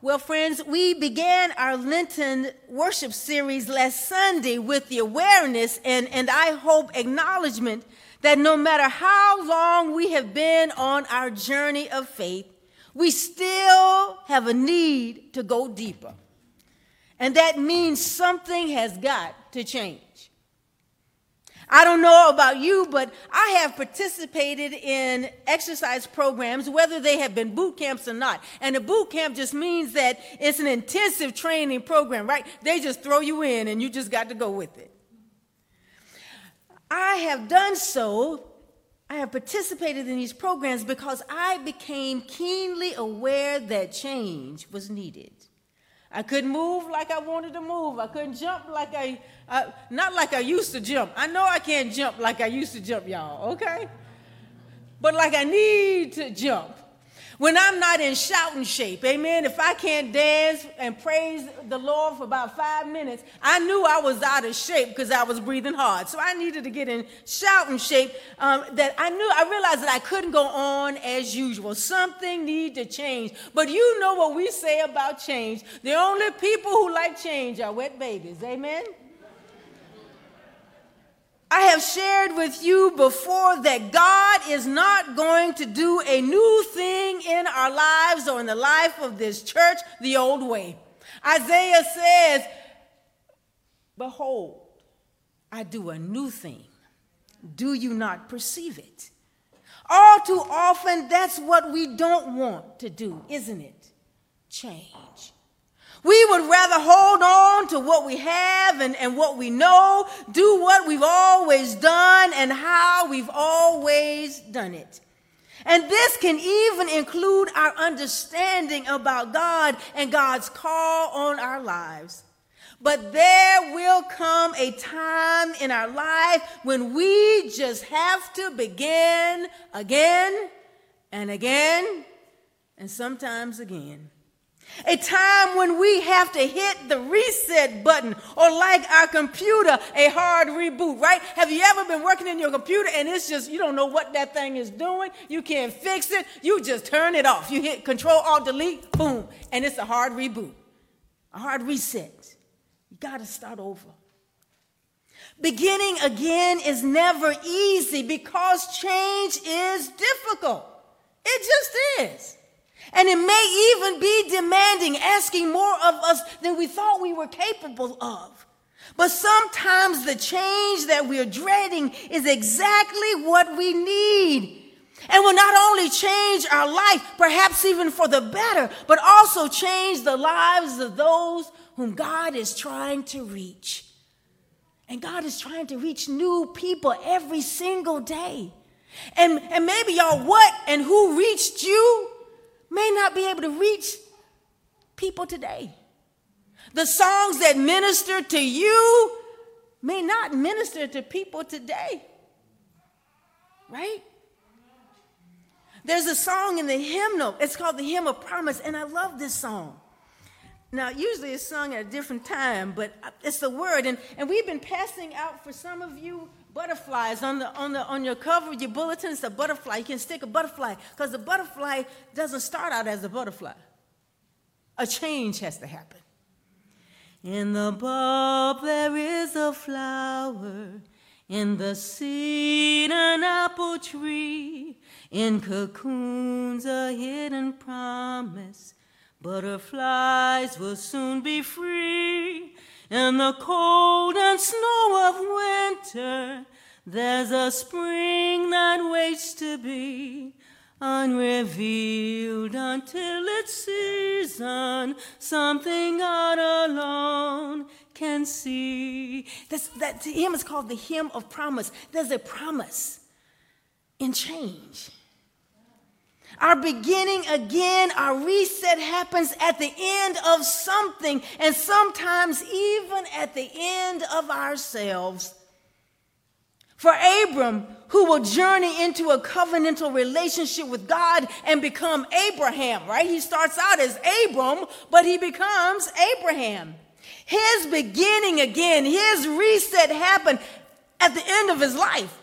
Well, friends, we began our Lenten worship series last Sunday with the awareness and, and I hope acknowledgement that no matter how long we have been on our journey of faith, we still have a need to go deeper. And that means something has got to change. I don't know about you, but I have participated in exercise programs, whether they have been boot camps or not. And a boot camp just means that it's an intensive training program, right? They just throw you in and you just got to go with it. I have done so, I have participated in these programs because I became keenly aware that change was needed. I couldn't move like I wanted to move. I couldn't jump like I, uh, not like I used to jump. I know I can't jump like I used to jump, y'all, okay? But like I need to jump. When I'm not in shouting shape, amen, if I can't dance and praise the Lord for about five minutes, I knew I was out of shape because I was breathing hard. So I needed to get in shouting shape um, that I knew, I realized that I couldn't go on as usual. Something needed to change. But you know what we say about change. The only people who like change are wet babies, amen? I have shared with you before that God is not going to do a new thing in our lives or in the life of this church the old way. Isaiah says, Behold, I do a new thing. Do you not perceive it? All too often, that's what we don't want to do, isn't it? Change. We would rather hold on to what we have and, and what we know, do what we've always done and how we've always done it. And this can even include our understanding about God and God's call on our lives. But there will come a time in our life when we just have to begin again and again and sometimes again. A time when we have to hit the reset button or like our computer, a hard reboot, right? Have you ever been working in your computer and it's just, you don't know what that thing is doing? You can't fix it. You just turn it off. You hit control alt delete, boom, and it's a hard reboot, a hard reset. You got to start over. Beginning again is never easy because change is difficult. It just is. And it may even be demanding, asking more of us than we thought we were capable of. But sometimes the change that we're dreading is exactly what we need. And will not only change our life, perhaps even for the better, but also change the lives of those whom God is trying to reach. And God is trying to reach new people every single day. And, and maybe y'all, what and who reached you may not be able to reach people today. The songs that minister to you may not minister to people today. Right? There's a song in the hymnal. It's called the Hymn of Promise, and I love this song. Now, usually it's sung at a different time, but it's the word. And, and we've been passing out for some of you butterflies on the on the on your cover of your bulletin it's a butterfly. You can stick a butterfly because the butterfly doesn't start out as a butterfly. A change has to happen. In the bulb there is a flower. In the seed an apple tree. In cocoons a hidden promise. Butterflies will soon be free in the cold and snow of winter, there's a spring that waits to be unrevealed until its season. Something God alone can see. That's, that hymn is called the hymn of promise. There's a promise in change. Our beginning again, our reset happens at the end of something, and sometimes even at the end of ourselves. For Abram, who will journey into a covenantal relationship with God and become Abraham, right? He starts out as Abram, but he becomes Abraham. His beginning again, his reset happened at the end of his life.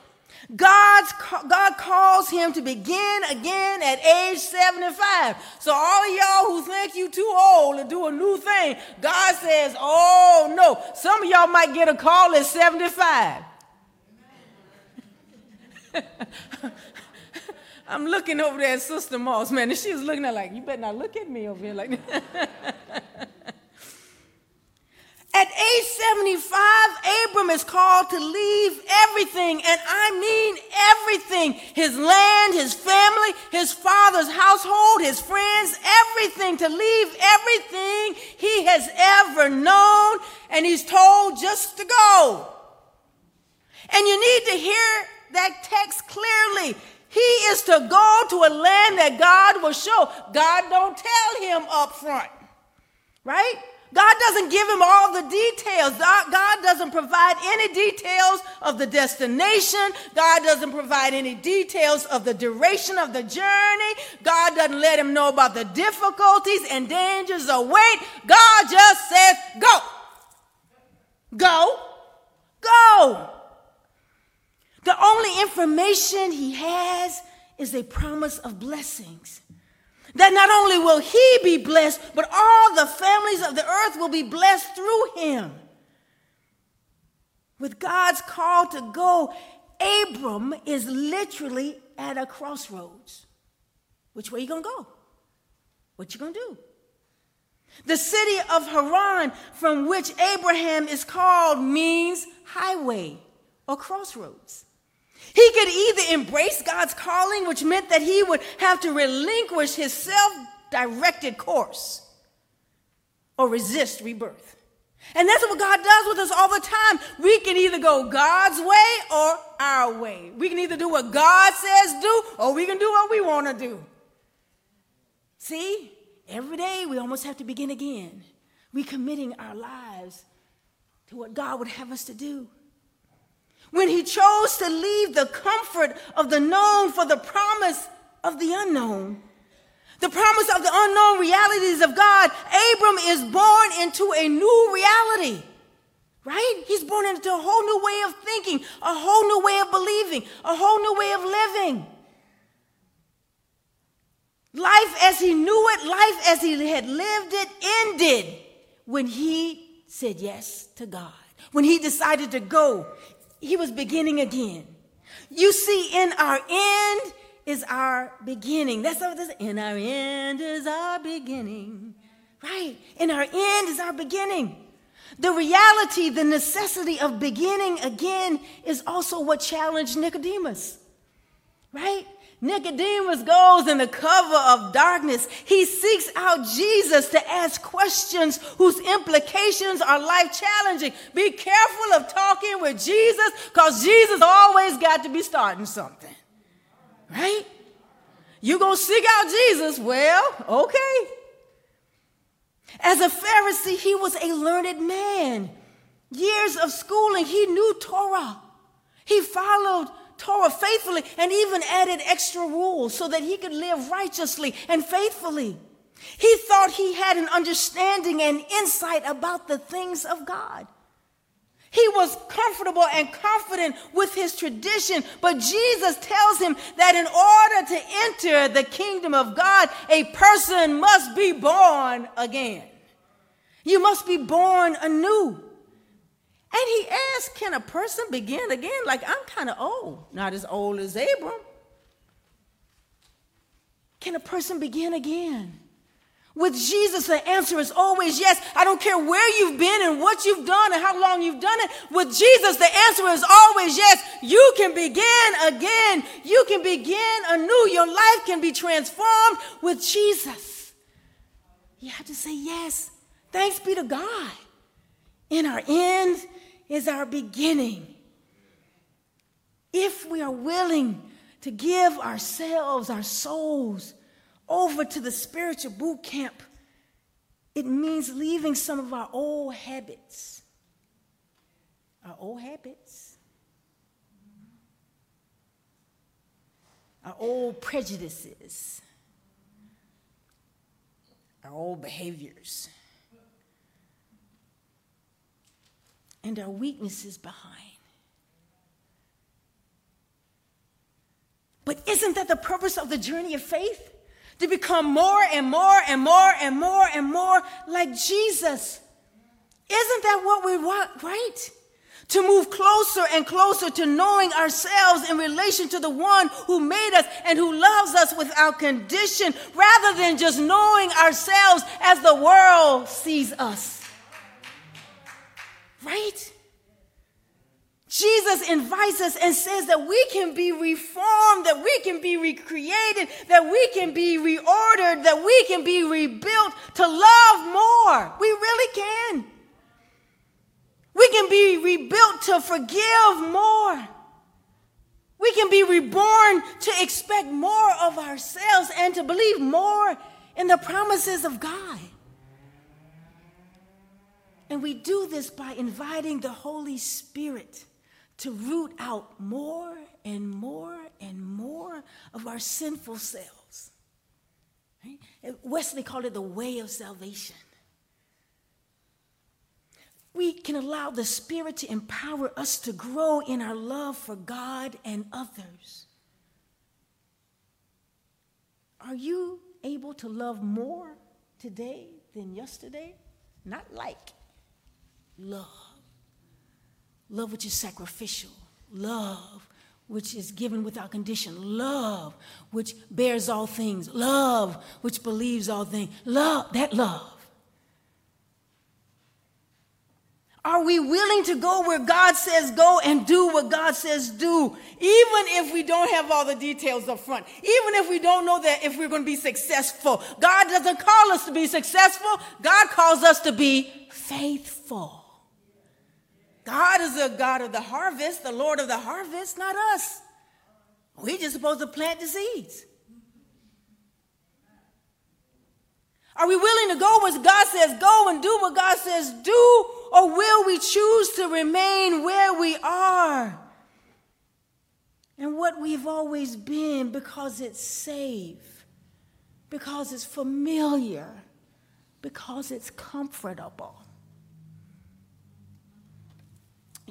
God's, God calls him to begin again at age 75. So all of y'all who think you too old, to do a new thing. God says, oh no. Some of y'all might get a call at 75. I'm looking over there at Sister Moss, man, and she was looking at like, you better not look at me over here like At age 75, Abram is called to leave everything, and I mean everything his land, his family, his father's household, his friends, everything to leave everything he has ever known, and he's told just to go. And you need to hear that text clearly. He is to go to a land that God will show. God don't tell him up front, right? God doesn't give him all the details. God doesn't provide any details of the destination. God doesn't provide any details of the duration of the journey. God doesn't let him know about the difficulties and dangers await. God just says, go. Go. Go. The only information he has is a promise of blessings that not only will he be blessed, but all the families of the earth will be blessed through him. With God's call to go, Abram is literally at a crossroads. Which way you gonna go? What you gonna do? The city of Haran, from which Abraham is called, means highway or crossroads. He could either embrace God's calling, which meant that he would have to relinquish his self directed course, or resist rebirth. And that's what God does with us all the time. We can either go God's way or our way. We can either do what God says do, or we can do what we want to do. See, every day we almost have to begin again, recommitting our lives to what God would have us to do when he chose to leave the comfort of the known for the promise of the unknown. The promise of the unknown realities of God, Abram is born into a new reality, right? He's born into a whole new way of thinking, a whole new way of believing, a whole new way of living. Life as he knew it, life as he had lived it, ended when he said yes to God. When he decided to go he was beginning again. You see, in our end is our beginning. That's what this in our end is our beginning. Right? In our end is our beginning. The reality, the necessity of beginning again is also what challenged Nicodemus. Right? Nicodemus goes in the cover of darkness. He seeks out Jesus to ask questions whose implications are life challenging. Be careful of talking with Jesus because Jesus always got to be starting something. Right? You're going to seek out Jesus? Well, okay. As a Pharisee, he was a learned man. Years of schooling, he knew Torah. He followed Torah faithfully and even added extra rules so that he could live righteously and faithfully. He thought he had an understanding and insight about the things of God. He was comfortable and confident with his tradition, but Jesus tells him that in order to enter the kingdom of God, a person must be born again. You must be born anew. And he asked, Can a person begin again? Like, I'm kind of old, not as old as Abram. Can a person begin again? With Jesus, the answer is always yes. I don't care where you've been and what you've done and how long you've done it. With Jesus, the answer is always yes. You can begin again. You can begin anew. Your life can be transformed with Jesus. You have to say yes. Thanks be to God. In our end, is our beginning. If we are willing to give ourselves, our souls, over to the spiritual boot camp, it means leaving some of our old habits. Our old habits. Our old prejudices. Our old behaviors. And our weaknesses behind. But isn't that the purpose of the journey of faith? to become more and more and more and more and more like Jesus. Isn't that what we want, right? To move closer and closer to knowing ourselves in relation to the one who made us and who loves us without condition, rather than just knowing ourselves as the world sees us. Right? Jesus invites us and says that we can be reformed, that we can be recreated, that we can be reordered, that we can be rebuilt to love more. We really can. We can be rebuilt to forgive more. We can be reborn to expect more of ourselves and to believe more in the promises of God. And we do this by inviting the Holy Spirit to root out more and more and more of our sinful selves. Right? Wesley called it the way of salvation. We can allow the Spirit to empower us to grow in our love for God and others. Are you able to love more today than yesterday? Not like, love. Love which is sacrificial. Love which is given without condition. Love which bears all things. Love which believes all things. Love, that love. Are we willing to go where God says go and do what God says do, even if we don't have all the details up front, even if we don't know that if we're going to be successful? God doesn't call us to be successful, God calls us to be faithful. God is the God of the harvest, the Lord of the harvest, not us. We're just supposed to plant the seeds. Are we willing to go where God says go and do what God says do? Or will we choose to remain where we are and what we've always been because it's safe, because it's familiar, because it's comfortable?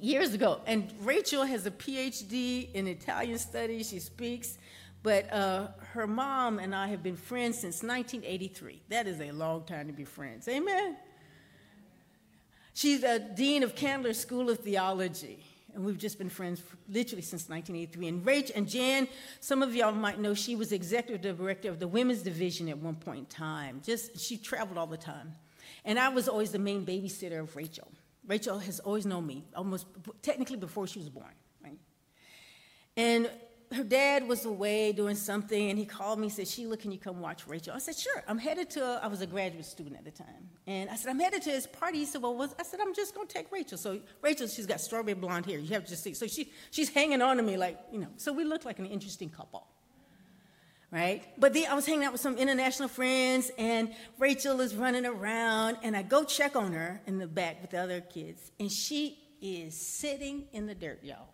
Years ago, and Rachel has a PhD in Italian studies. She speaks, but uh, her mom and I have been friends since 1983. That is a long time to be friends. Amen. She's a dean of Candler School of Theology, and we've just been friends literally since 1983. And Rachel and Jan, some of y'all might know, she was executive director of the women's division at one point in time. Just she traveled all the time, and I was always the main babysitter of Rachel. Rachel has always known me, almost technically before she was born, right? And her dad was away doing something, and he called me and said, Sheila, can you come watch Rachel? I said, Sure. I'm headed to, a, I was a graduate student at the time. And I said, I'm headed to his party. He said, Well, I said, I'm just going to take Rachel. So Rachel, she's got strawberry blonde hair. You have to see. So she, she's hanging on to me like, you know. So we look like an interesting couple right? But I was hanging out with some international friends, and Rachel is running around, and I go check on her in the back with the other kids, and she is sitting in the dirt, y'all.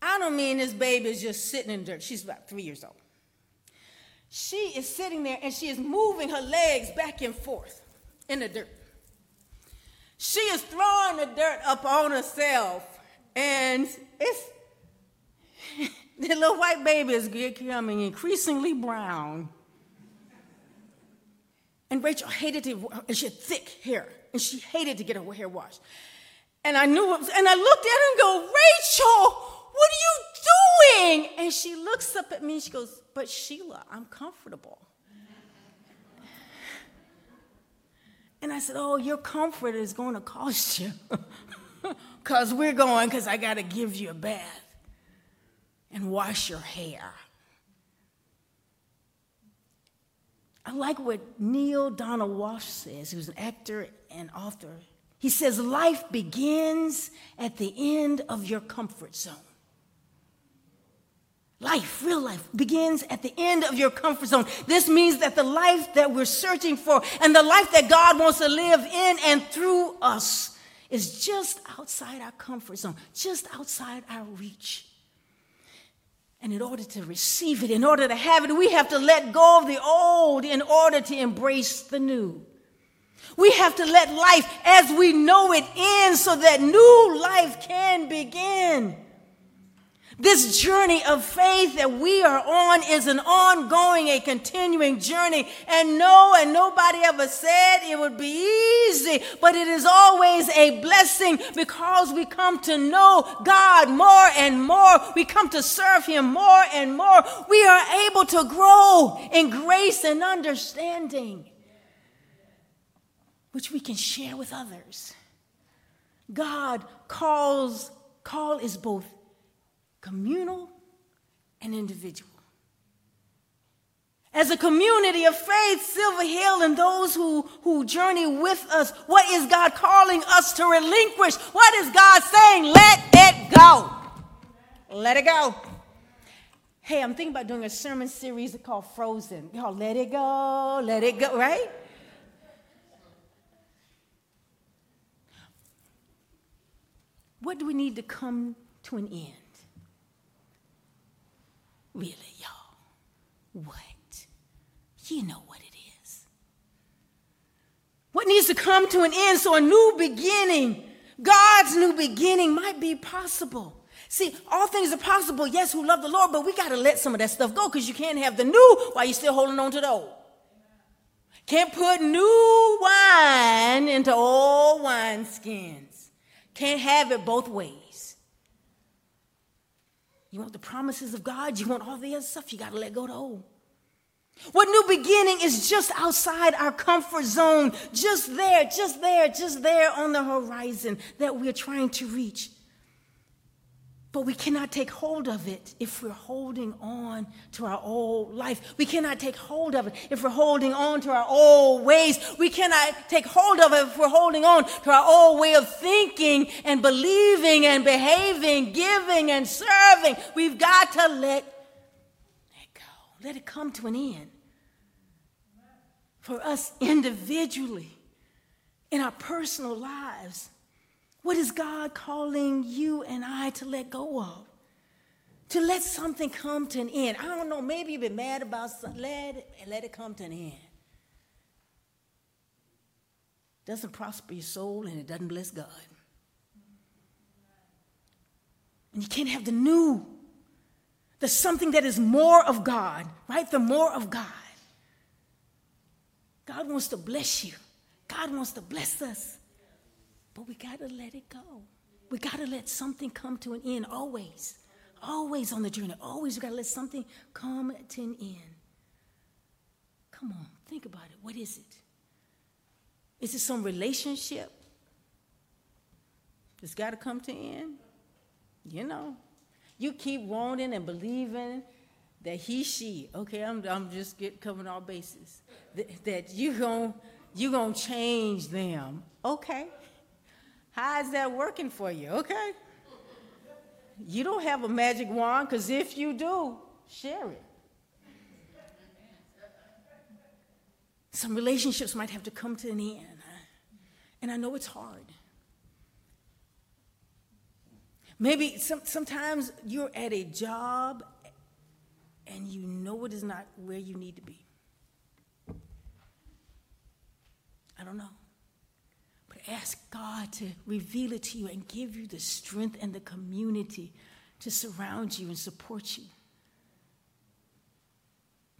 I don't mean this baby is just sitting in the dirt. She's about three years old. She is sitting there and she is moving her legs back and forth in the dirt. She is throwing the dirt up on herself, and it's the little white baby is becoming increasingly brown. And Rachel hated to, and she had thick hair, and she hated to get her hair washed. And I knew it was, and I looked at her and go, Rachel, what are you doing? And she looks up at me and she goes, But Sheila, I'm comfortable. And I said, Oh, your comfort is going to cost you. Because we're going, because I got to give you a bath and wash your hair. I like what Neale Donald Walsch says, who's an actor and author. He says, Life begins at the end of your comfort zone. Life, real life, begins at the end of your comfort zone. This means that the life that we're searching for and the life that God wants to live in and through us is just outside our comfort zone, just outside our reach. And in order to receive it, in order to have it, we have to let go of the old in order to embrace the new. We have to let life as we know it end so that new life can begin. This journey of faith that we are on is an ongoing, a continuing journey. And no, and nobody ever said it would be easy, but it is always a blessing because we come to know God more and more. We come to serve Him more and more. We are able to grow in grace and understanding, which we can share with others. God calls, call is both communal and individual. As a community of faith, Silver Hill, and those who, who journey with us, what is God calling us to relinquish? What is God saying? Let it go. Let it go. Hey, I'm thinking about doing a sermon series called Frozen. Y'all, let it go, let it go, right? What do we need to come to an end? Really, y'all? What? You know what it is. What needs to come to an end so a new beginning, God's new beginning, might be possible? See, all things are possible, yes, who love the Lord, but we got to let some of that stuff go because you can't have the new while you're still holding on to the old. Can't put new wine into old wineskins. Can't have it both ways. You want the promises of God, you want all the other stuff, you got to let go of the old. What new beginning is just outside our comfort zone, just there, just there, just there on the horizon that we're trying to reach. But we cannot take hold of it if we're holding on to our old life. We cannot take hold of it if we're holding on to our old ways. We cannot take hold of it if we're holding on to our old way of thinking and believing and behaving, giving and serving. We've got to let it go. Let it come to an end. For us individually, in our personal lives, what is God calling you and I to let go of? To let something come to an end. I don't know, maybe you've been mad about something. Let it, let it come to an end. Doesn't prosper your soul and it doesn't bless God. And you can't have the new. the something that is more of God, right? The more of God. God wants to bless you. God wants to bless us. But we got to let it go. We got to let something come to an end always. Always on the journey. Always we got to let something come to an end. Come on, think about it. What is it? Is it some relationship that's got to come to an end? You know, you keep wanting and believing that he, she, okay, I'm, I'm just get, covering all bases, that, that you going you gonna change them. Okay. How is that working for you? Okay. You don't have a magic wand, because if you do, share it. Some relationships might have to come to an end. And I know it's hard. Maybe some, sometimes you're at a job and you know it is not where you need to be. I don't know ask God to reveal it to you and give you the strength and the community to surround you and support you,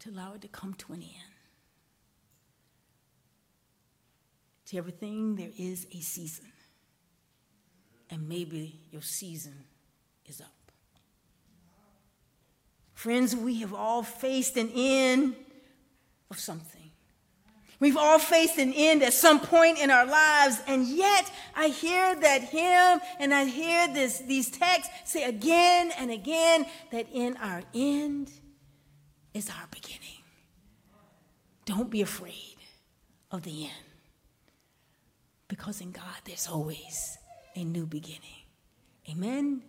to allow it to come to an end. To everything, there is a season. And maybe your season is up. Friends, we have all faced an end of something. We've all faced an end at some point in our lives, and yet I hear that hymn and I hear this, these texts say again and again that in our end is our beginning. Don't be afraid of the end, because in God there's always a new beginning. Amen.